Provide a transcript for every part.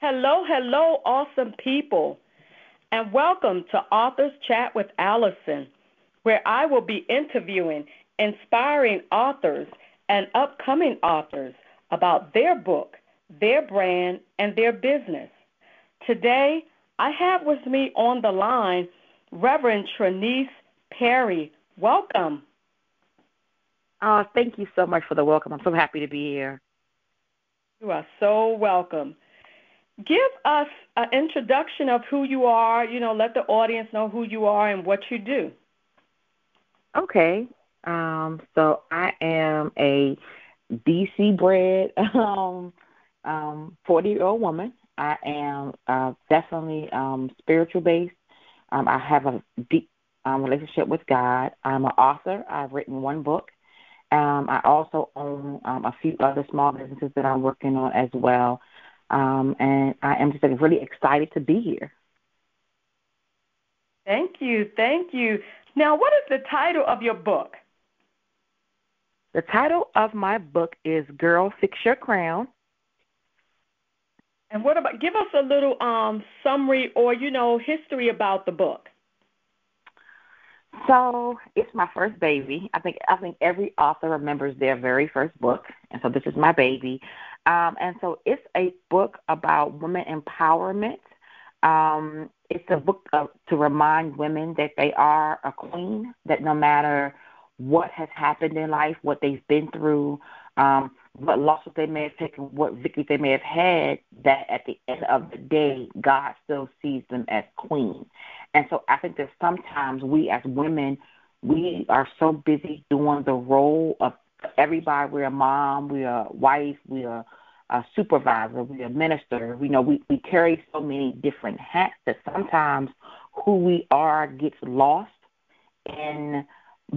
Hello, hello, awesome people, and welcome to Authors Chat with Allison, where I will be interviewing inspiring authors and upcoming authors about their book, their brand, and their business. Today, I have with me on the line Reverend Trinice Perry. Welcome. Oh, thank you so much for the welcome. I'm so happy to be here. You are so welcome give us an introduction of who you are. You know, let the audience know who you are and what you do. Okay. Um, so I am a DC bred um, um, 40 year old woman. I am uh, definitely um, spiritual based. Um, I have a deep um, relationship with God. I'm an author. I've written one book. Um, I also own um, a few other small businesses that I'm working on as well. Um, and I am just really excited to be here. Thank you. Thank you. Now, what is the title of your book? The title of my book is Girl Fix Your Crown. And what about give us a little um, summary or you know history about the book? So it's my first baby. I think I think every author remembers their very first book, and so this is my baby. Um, and so it's a book about women empowerment. Um, it's a book of, to remind women that they are a queen, that no matter what has happened in life, what they've been through, um, what losses they may have taken, what victories they may have had, that at the end of the day, God still sees them as queen. And so I think that sometimes we as women, we are so busy doing the role of everybody. We're a mom, we're a wife, we're a a supervisor, we're a minister. We know we, we carry so many different hats that sometimes who we are gets lost in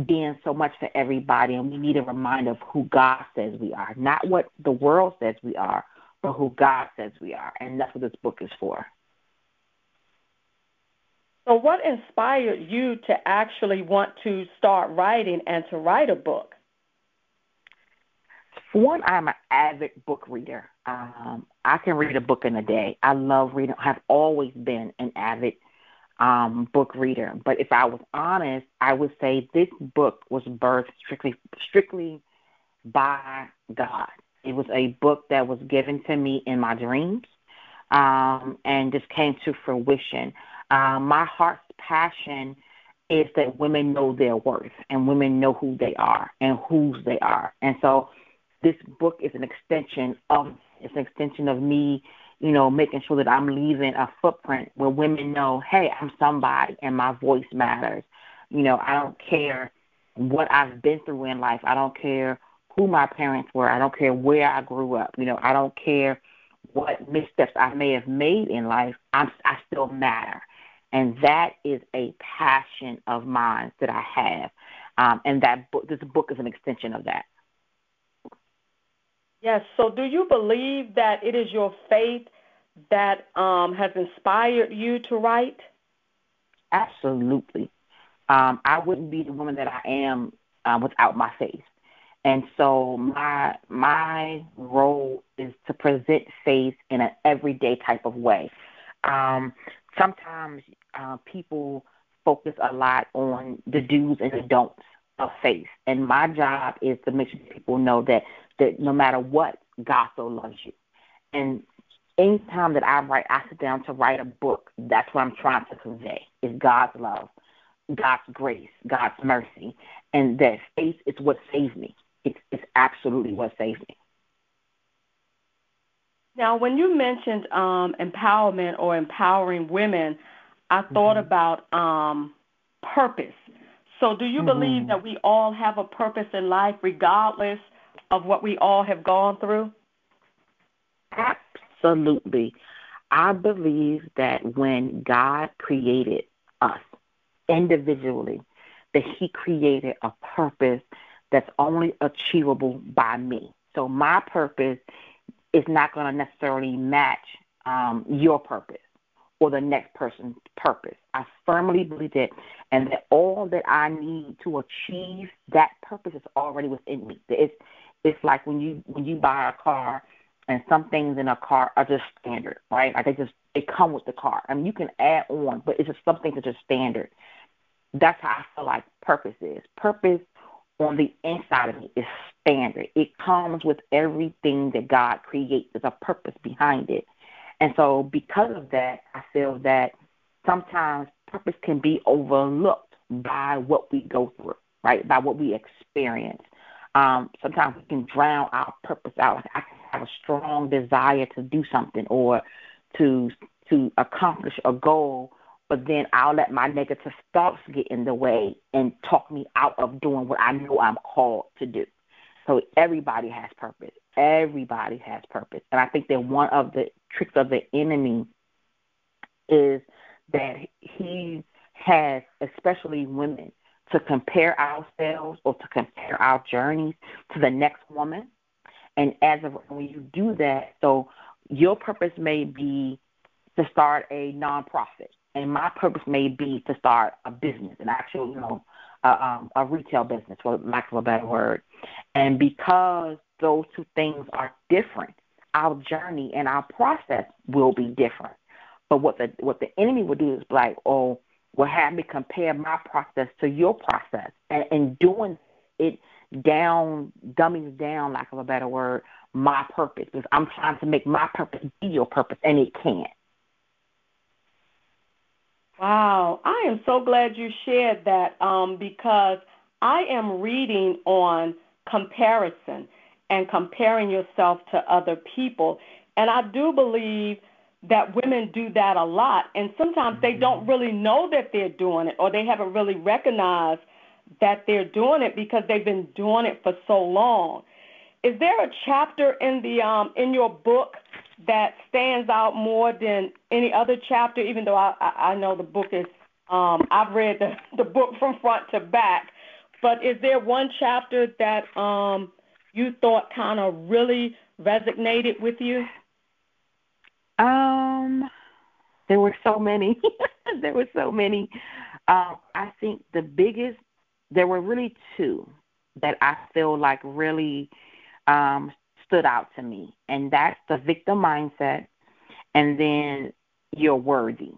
being so much for everybody, and we need a reminder of who God says we are, not what the world says we are, but who God says we are, and that's what this book is for. So, what inspired you to actually want to start writing and to write a book? For one, I'm an avid book reader. Um, I can read a book in a day. I love reading. I have always been an avid um, book reader. But if I was honest, I would say this book was birthed strictly strictly by God. It was a book that was given to me in my dreams um, and just came to fruition. Um, my heart's passion is that women know their worth and women know who they are and whose they are. And so this book is an extension of it's an extension of me, you know, making sure that I'm leaving a footprint where women know, hey, I'm somebody and my voice matters. You know, I don't care what I've been through in life. I don't care who my parents were. I don't care where I grew up. You know, I don't care what missteps I may have made in life. I'm I still matter. And that is a passion of mine that I have. Um, and that book, this book is an extension of that. Yes. So, do you believe that it is your faith that um, has inspired you to write? Absolutely. Um, I wouldn't be the woman that I am uh, without my faith, and so my my role is to present faith in an everyday type of way. Um, sometimes uh, people focus a lot on the do's and the don'ts of faith, and my job is to make sure people know that that no matter what, God so loves you. And anytime that I write, I sit down to write a book, that's what I'm trying to convey is God's love, God's grace, God's mercy, and that faith is what saves me. It's, it's absolutely what saves me. Now, when you mentioned um, empowerment or empowering women, I thought mm-hmm. about um, purpose. So, do you mm-hmm. believe that we all have a purpose in life, regardless of what we all have gone through? Absolutely. I believe that when God created us individually, that He created a purpose that's only achievable by me. So my purpose is not going to necessarily match um, your purpose or the next person's purpose. I firmly believe that, and that all that I need to achieve that purpose is already within me. It's it's like when you when you buy a car and some things in a car are just standard, right? Like they just they come with the car. I mean, you can add on, but it's just something that's just standard. That's how I feel like purpose is. Purpose on the inside of me is standard. It comes with everything that God creates. There's a purpose behind it. And so because of that, I feel that sometimes purpose can be overlooked by what we go through, right? By what we experience. Um, sometimes we can drown our purpose out. Like I have a strong desire to do something or to to accomplish a goal, but then I'll let my negative thoughts get in the way and talk me out of doing what I know I'm called to do. So everybody has purpose. Everybody has purpose. And I think that one of the tricks of the enemy is that he has, especially women, to compare ourselves or to compare our journeys to the next woman. And as of when you do that, so your purpose may be to start a nonprofit, and my purpose may be to start a business, an actual, you know, a, um, a retail business, for lack of a better word. And because those two things are different, our journey and our process will be different. But what the what the enemy will do is like, oh, will have me compare my process to your process, and in doing it down, dummies down, lack of a better word, my purpose because I'm trying to make my purpose be your purpose, and it can't. Wow, I am so glad you shared that um, because I am reading on comparison and comparing yourself to other people. And I do believe that women do that a lot. And sometimes they don't mm-hmm. really know that they're doing it or they haven't really recognized that they're doing it because they've been doing it for so long. Is there a chapter in the um, in your book that stands out more than any other chapter, even though I, I, I know the book is, um, I've read the, the book from front to back. But is there one chapter that um, you thought kind of really resonated with you? Um, there were so many. there were so many. Um, I think the biggest, there were really two that I feel like really um, stood out to me, and that's the victim mindset, and then you're worthy.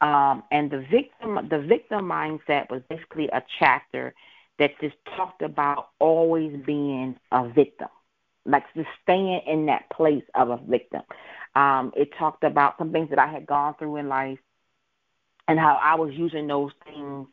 Um, and the victim, the victim mindset was basically a chapter that just talked about always being a victim, like just staying in that place of a victim. Um, it talked about some things that I had gone through in life and how I was using those things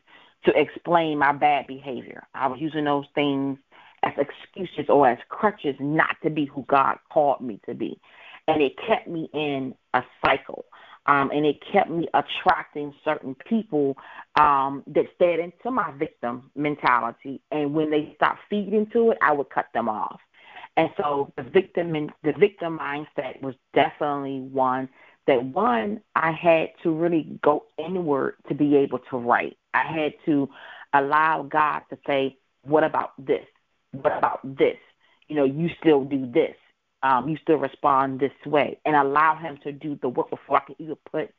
to explain my bad behavior. I was using those things as excuses or as crutches not to be who God called me to be. And it kept me in a cycle. Um, and it kept me attracting certain people um, that fed into my victim mentality. And when they stopped feeding to it, I would cut them off. And so the victim the victim mindset was definitely one that one I had to really go inward to be able to write. I had to allow God to say, "What about this? What about this? You know, you still do this. Um, you still respond this way, and allow Him to do the work before I can even put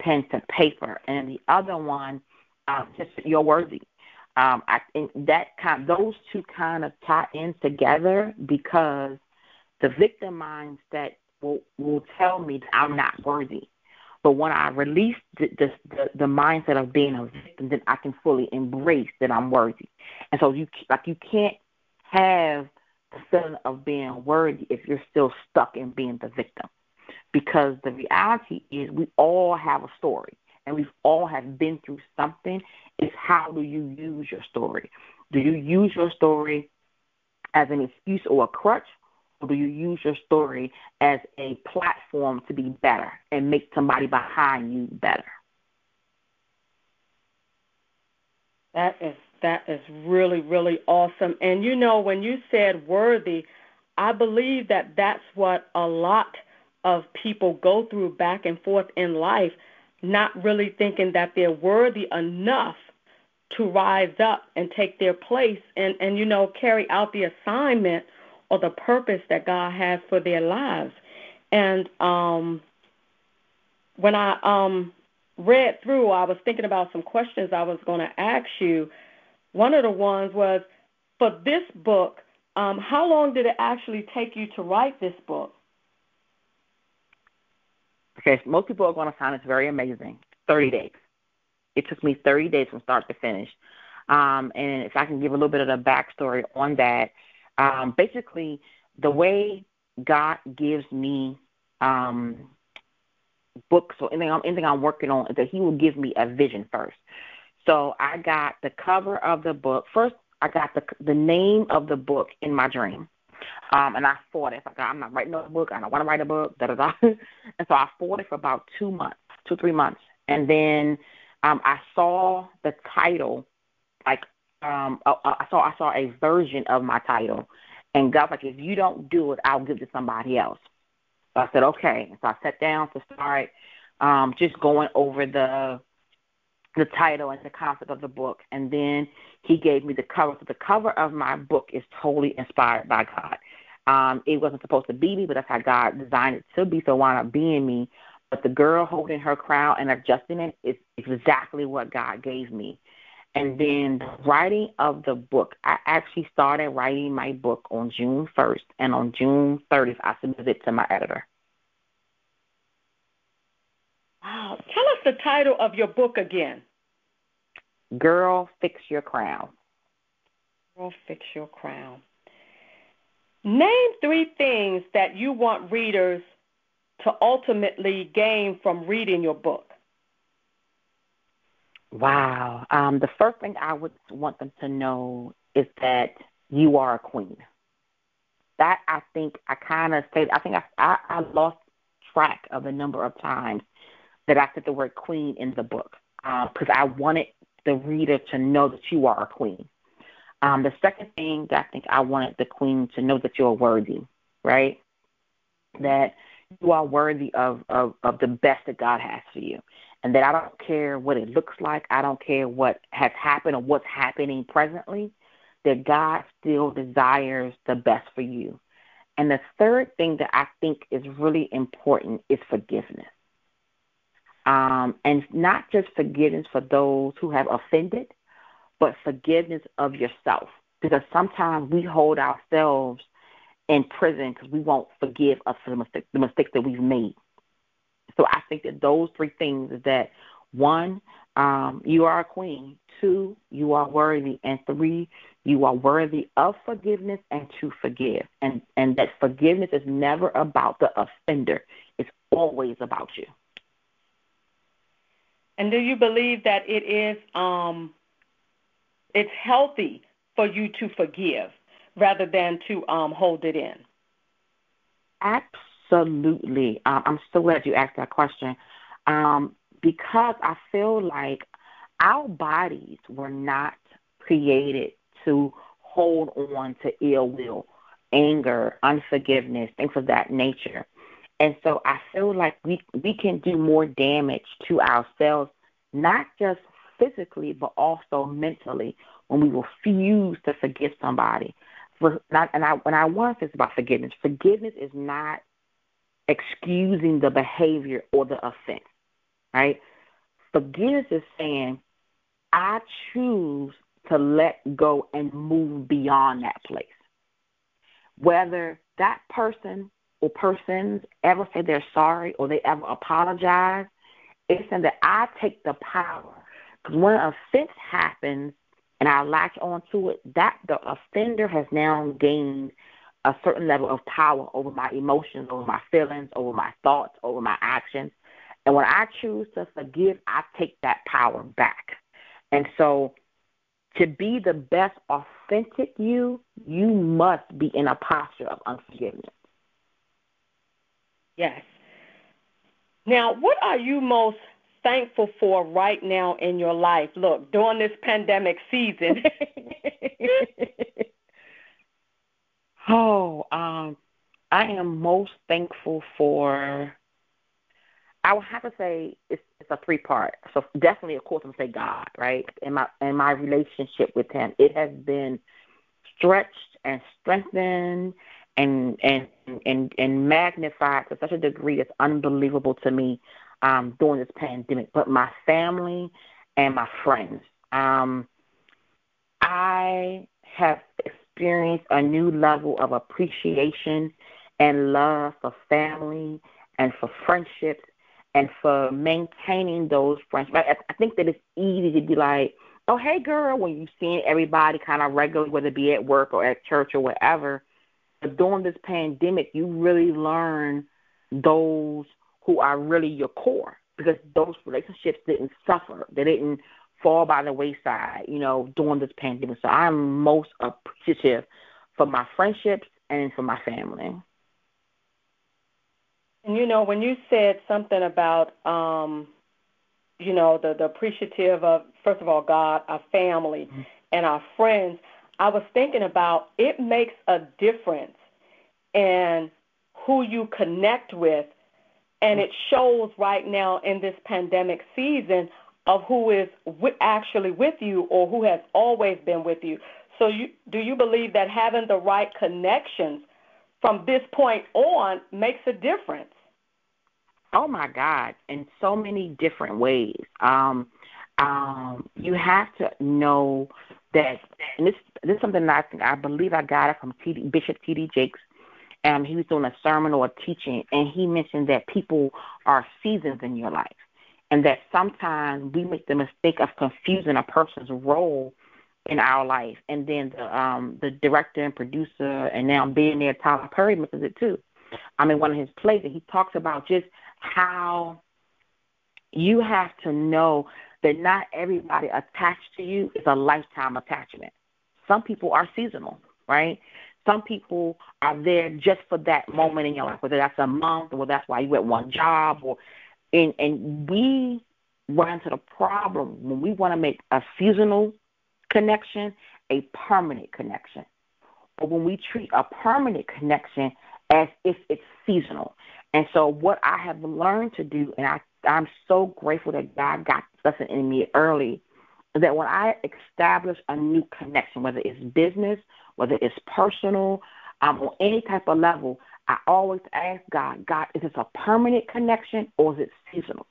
pen to paper." And the other one, um, just you're worthy. Um, I think that kind, those two kind of tie in together because the victim mindset will will tell me that I'm not worthy. But when I release the, the, the, the mindset of being a victim, then I can fully embrace that I'm worthy. And so you like you can't have feeling of being worthy if you're still stuck in being the victim. Because the reality is we all have a story and we've all have been through something. Is how do you use your story? Do you use your story as an excuse or a crutch, or do you use your story as a platform to be better and make somebody behind you better? That is that is really really awesome. And you know when you said worthy, I believe that that's what a lot of people go through back and forth in life, not really thinking that they're worthy enough to rise up and take their place and and you know carry out the assignment or the purpose that God has for their lives. And um when I um read through, I was thinking about some questions I was going to ask you. One of the ones was for this book, um, how long did it actually take you to write this book? Okay, most people are going to find this very amazing. 30 days. It took me 30 days from start to finish. Um, and if I can give a little bit of the backstory on that, um, basically, the way God gives me um, books or anything, anything I'm working on is that He will give me a vision first. So I got the cover of the book. First, I got the the name of the book in my dream. Um, and I fought it. Like, I'm not writing a book. I don't want to write a book. Da da da. and so I fought it for about two months, two three months, and then um, I saw the title, like um, I, I saw I saw a version of my title, and God's like, if you don't do it, I'll give it to somebody else. So I said okay. So I sat down to start um, just going over the the title and the concept of the book, and then he gave me the cover. So the cover of my book is totally inspired by God. Um, it wasn't supposed to be me, but that's how God designed it to be, so why not being me? But the girl holding her crown and adjusting it is exactly what God gave me. And then the writing of the book, I actually started writing my book on June 1st, and on June 30th, I submitted it to my editor. Wow. Tell us the title of your book again. Girl, Fix Your Crown. Girl, Fix Your Crown. Name three things that you want readers to ultimately gain from reading your book. Wow. Um, the first thing I would want them to know is that you are a queen. That I think I kind of say. I think I, I I lost track of the number of times that I said the word queen in the book because uh, I wanted the reader to know that you are a queen. Um, the second thing that I think I wanted the queen to know that you're worthy, right? That you are worthy of, of, of the best that God has for you. And that I don't care what it looks like, I don't care what has happened or what's happening presently, that God still desires the best for you. And the third thing that I think is really important is forgiveness. Um, and not just forgiveness for those who have offended, but forgiveness of yourself. Because sometimes we hold ourselves in prison because we won't forgive us for the, mistake, the mistakes that we've made. So I think that those three things is that one, um, you are a queen. Two, you are worthy. And three, you are worthy of forgiveness and to forgive. And and that forgiveness is never about the offender. It's always about you. And do you believe that it is um it's healthy for you to forgive rather than to um, hold it in? Absolutely. Um, I'm so glad you asked that question um, because I feel like our bodies were not created to hold on to ill will, anger, unforgiveness, things of that nature. And so I feel like we we can do more damage to ourselves, not just physically, but also mentally when we refuse to forgive somebody. For not, and I when I want to about forgiveness, forgiveness is not excusing the behavior or the offense, right? Forgiveness is saying, I choose to let go and move beyond that place. Whether that person or persons ever say they're sorry or they ever apologize, it's saying that I take the power because when an offense happens and I latch onto it, that the offender has now gained a certain level of power over my emotions, over my feelings, over my thoughts, over my actions. And when I choose to forgive, I take that power back. And so to be the best authentic you, you must be in a posture of unforgiveness. Yes. Now, what are you most thankful for right now in your life? Look, during this pandemic season. oh, um, I am most thankful for. I would have to say it's, it's a three part. So definitely, of course, I'm say God, right? And my and my relationship with Him, it has been stretched and strengthened and and and and magnified to such a degree that's unbelievable to me um, during this pandemic, but my family and my friends. Um, I have experienced a new level of appreciation and love for family and for friendships and for maintaining those friendships. I, think that it's easy to be like, oh, hey, girl, when you've seen everybody kind of regularly, whether it be at work or at church or whatever. But during this pandemic, you really learn those who are really your core because those relationships didn't suffer. They didn't fall by the wayside, you know, during this pandemic. So I'm most appreciative for my friendships and for my family. And you know, when you said something about um you know, the the appreciative of first of all God, our family mm-hmm. and our friends, I was thinking about it makes a difference in who you connect with and it shows right now in this pandemic season of who is w- actually with you or who has always been with you. So you do you believe that having the right connections from this point on makes a difference? Oh my God, in so many different ways. Um, um, you have to know that, and this this is something I think I believe I got it from TD, Bishop T.D. Jakes. Um, he was doing a sermon or a teaching, and he mentioned that people are seasons in your life, and that sometimes we make the mistake of confusing a person's role in our life. And then the um the director and producer and now billionaire Tyler Perry mentions it too. I mean one of his plays and he talks about just how you have to know that not everybody attached to you is a lifetime attachment. Some people are seasonal, right? Some people are there just for that moment in your life, whether that's a month or that's why you at one job or and and we run into the problem when we want to make a seasonal connection a permanent connection. But when we treat a permanent connection as if it's seasonal. And so what I have learned to do, and I, I'm so grateful that God got this lesson in me early, that when I establish a new connection, whether it's business, whether it's personal, um, on any type of level, I always ask God, God, is this a permanent connection or is it seasonal?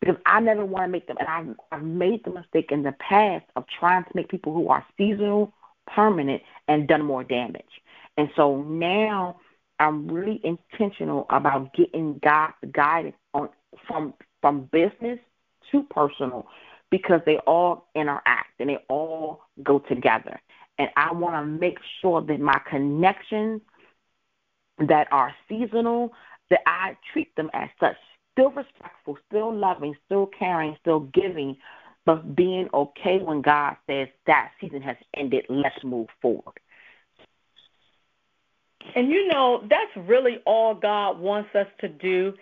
because I never want to make them, and I've, I've made the mistake in the past of trying to make people who are seasonal permanent and done more damage. And so now I'm really intentional about getting God's guidance on from from business to personal because they all interact and they all go together. And I want to make sure that my connections that are seasonal, that I treat them as such still respectful, still loving, still caring, still giving, but being okay when God says that season has ended, let's move forward. And you know, that's really all God wants us to do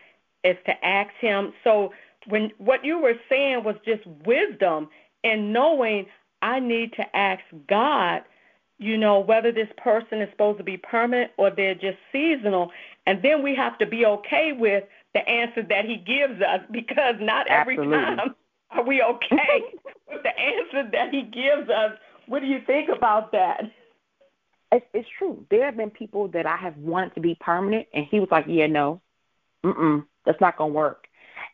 is to ask him. So when what you were saying was just wisdom and knowing I need to ask God, you know, whether this person is supposed to be permanent or they're just seasonal. And then we have to be okay with the answer that he gives us because not every Absolutely. time are we okay with the answer that he gives us. What do you think about that? It's, it's true. There have been people that I have wanted to be permanent, and he was like, "Yeah, no, mm mm, that's not gonna work."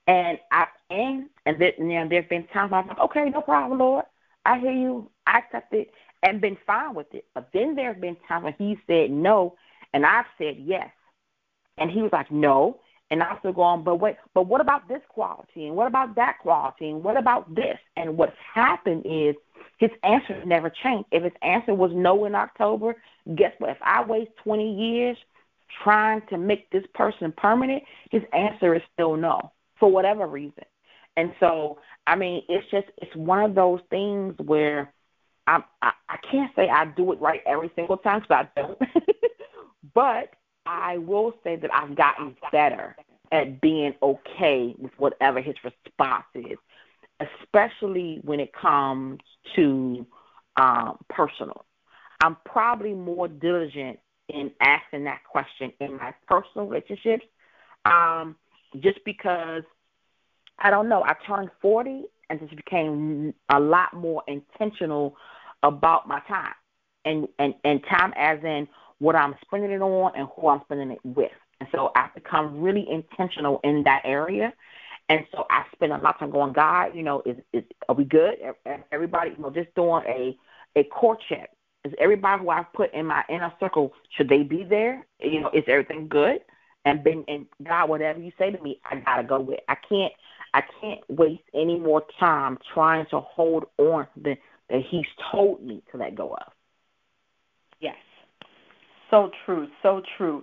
And I and and then you know, there's been times I'm like, "Okay, no problem, Lord. I hear you. I accept it, and been fine with it." But then there have been times when he said no, and I've said yes, and he was like, "No," and I still go on, but what but what about this quality and what about that quality and what about this? And what's happened is his answer never changed. If his answer was no in October, guess what? If I waste twenty years trying to make this person permanent, his answer is still no for whatever reason. And so, I mean, it's just it's one of those things where I I, I can't say I do it right every single time because I don't, but I will say that I've gotten better at being okay with whatever his response is, especially when it comes to um, personal. I'm probably more diligent in asking that question in my personal relationships, um, just because I don't know. I turned 40 and just became a lot more intentional about my time, and and and time as in what I'm spending it on and who I'm spending it with. And so I've become really intentional in that area. And so I spend a lot of time going, God, you know, is, is are we good? Everybody, you know, just doing a a core check. Is everybody who I've put in my inner circle should they be there? You know, is everything good? and been and God, whatever you say to me, I gotta go with. I can't I can't waste any more time trying to hold on to that He's told me to let go of. Yes. So true, so true.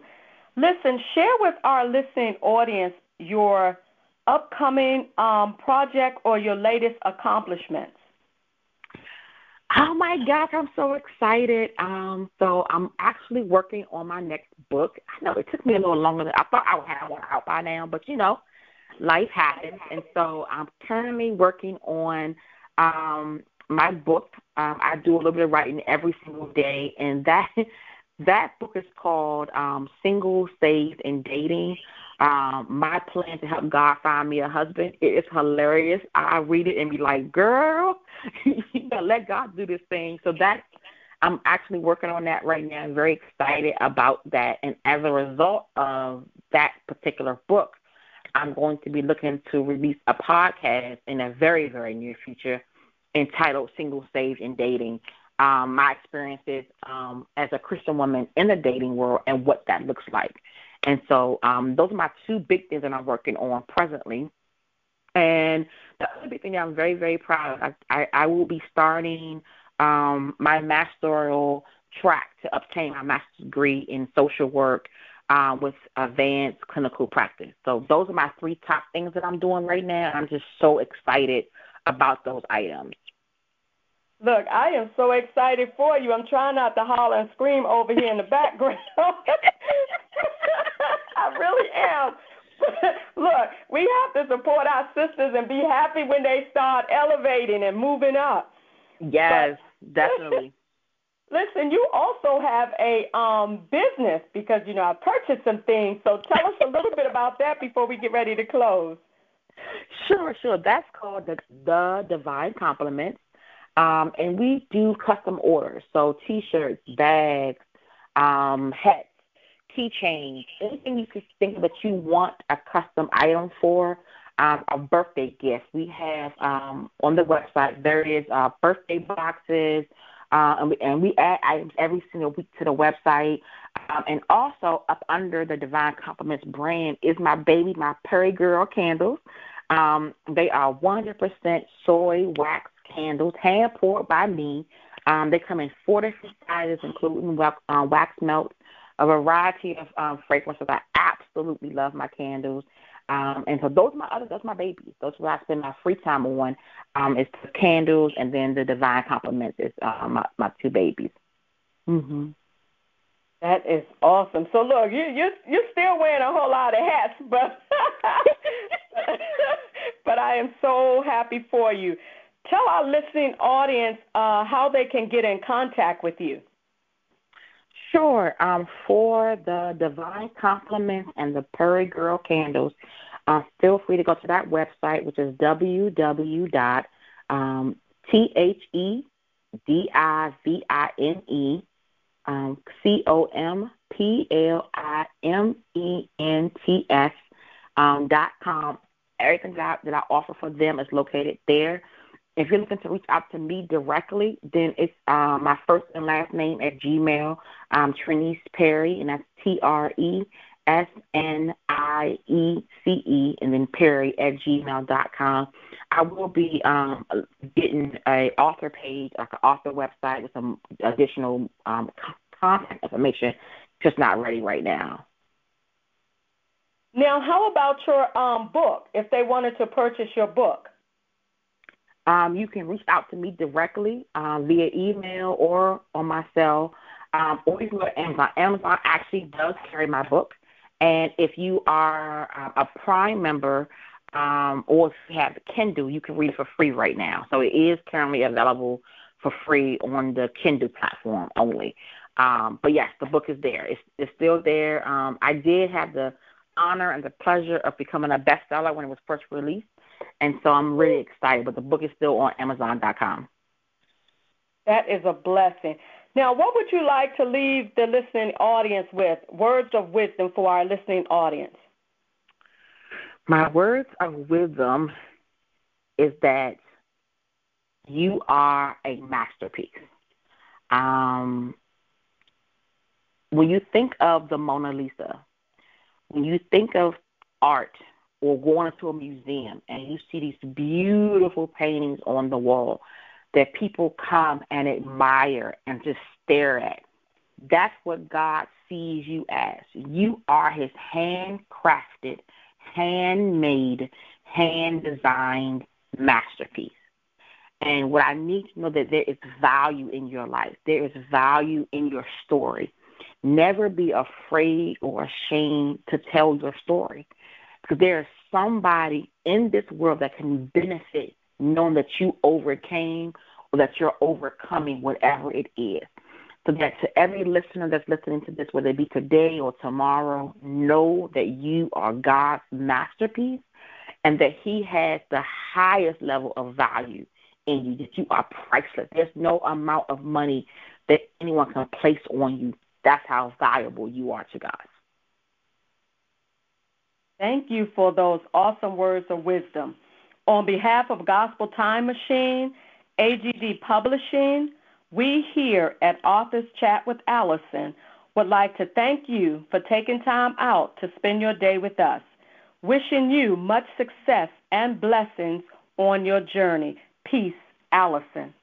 Listen, share with our listening audience your upcoming um, project or your latest accomplishments. Oh my gosh, I'm so excited. Um, so I'm actually working on my next book. I know it took me a little longer than I thought I would have one out by now, but you know, life happens. And so I'm currently working on um my book. Um, I do a little bit of writing every single day and that that book is called um Single, Saved and Dating um, my plan to help God find me a husband. It is hilarious. I read it and be like, girl, let God do this thing. So that's I'm actually working on that right now. I'm very excited about that. And as a result of that particular book, I'm going to be looking to release a podcast in a very, very near future entitled Single Saved and Dating. Um, my experiences um, as a Christian woman in the dating world and what that looks like. And so um, those are my two big things that I'm working on presently. And the other big thing that I'm very, very proud of, I, I, I will be starting um, my master's track to obtain my master's degree in social work uh, with advanced clinical practice. So those are my three top things that I'm doing right now. I'm just so excited about those items. Look, I am so excited for you. I'm trying not to holler and scream over here in the background. I really am. Look, we have to support our sisters and be happy when they start elevating and moving up. Yes, but, definitely. Listen, you also have a um business because you know I purchased some things. So tell us a little bit about that before we get ready to close. Sure, sure. That's called the the Divine Compliments. Um, and we do custom orders, so T-shirts, bags, um, hats, keychains, anything you could think that you want a custom item for. Um, a birthday gift. We have um, on the website is uh, birthday boxes, uh, and, we, and we add items every single week to the website. Um, and also up under the Divine Compliments brand is my baby, my Perry Girl candles. Um, they are 100% soy wax candles, hand poured by me. Um, they come in four different sizes, including wax, uh, wax melt, a variety of um, fragrances. I absolutely love my candles. Um, and so those are my other, those are my babies. Those are what I spend my free time on. Um, it's the candles, and then the divine compliments is uh, my my two babies. Mhm. That is awesome. So look, you you you're still wearing a whole lot of hats, but but I am so happy for you. Tell our listening audience uh, how they can get in contact with you. Sure. Um, for the Divine Compliments and the Perry Girl Candles, uh, feel free to go to that website, which is www.thedivine um, C O M P L I M E N T S um, dot com. Everything that I, that I offer for them is located there. If you're looking to reach out to me directly, then it's uh, my first and last name at Gmail, um, Trenice Perry, and that's T R E S N I E C E, and then Perry at gmail dot com. I will be um, getting a author page, like an author website with some additional um, contact information, just not ready right now. Now, how about your um, book? If they wanted to purchase your book, um, you can reach out to me directly um, via email or on my cell, um, or you can go to Amazon. Amazon actually does carry my book, and if you are uh, a Prime member um, or if you have Kindle, you can read it for free right now. So it is currently available for free on the Kindle platform only. Um, but yes, the book is there. It's, it's still there. Um, I did have the honor and the pleasure of becoming a bestseller when it was first released. And so I'm really excited, but the book is still on Amazon.com. That is a blessing. Now, what would you like to leave the listening audience with? Words of wisdom for our listening audience. My words of wisdom is that you are a masterpiece. Um, when you think of the Mona Lisa, when you think of art or going to a museum and you see these beautiful paintings on the wall that people come and admire and just stare at, that's what God sees you as. You are his handcrafted, handmade, hand designed masterpiece. And what I need to know that there is value in your life. There is value in your story. Never be afraid or ashamed to tell your story. Because there is somebody in this world that can benefit knowing that you overcame or that you're overcoming whatever it is. So that to every listener that's listening to this, whether it be today or tomorrow, know that you are God's masterpiece and that He has the highest level of value in you, that you are priceless. There's no amount of money that anyone can place on you. That's how valuable you are to God. Thank you for those awesome words of wisdom. On behalf of Gospel Time Machine, AGD Publishing, we here at Authors Chat with Allison would like to thank you for taking time out to spend your day with us. Wishing you much success and blessings on your journey. Peace, Allison.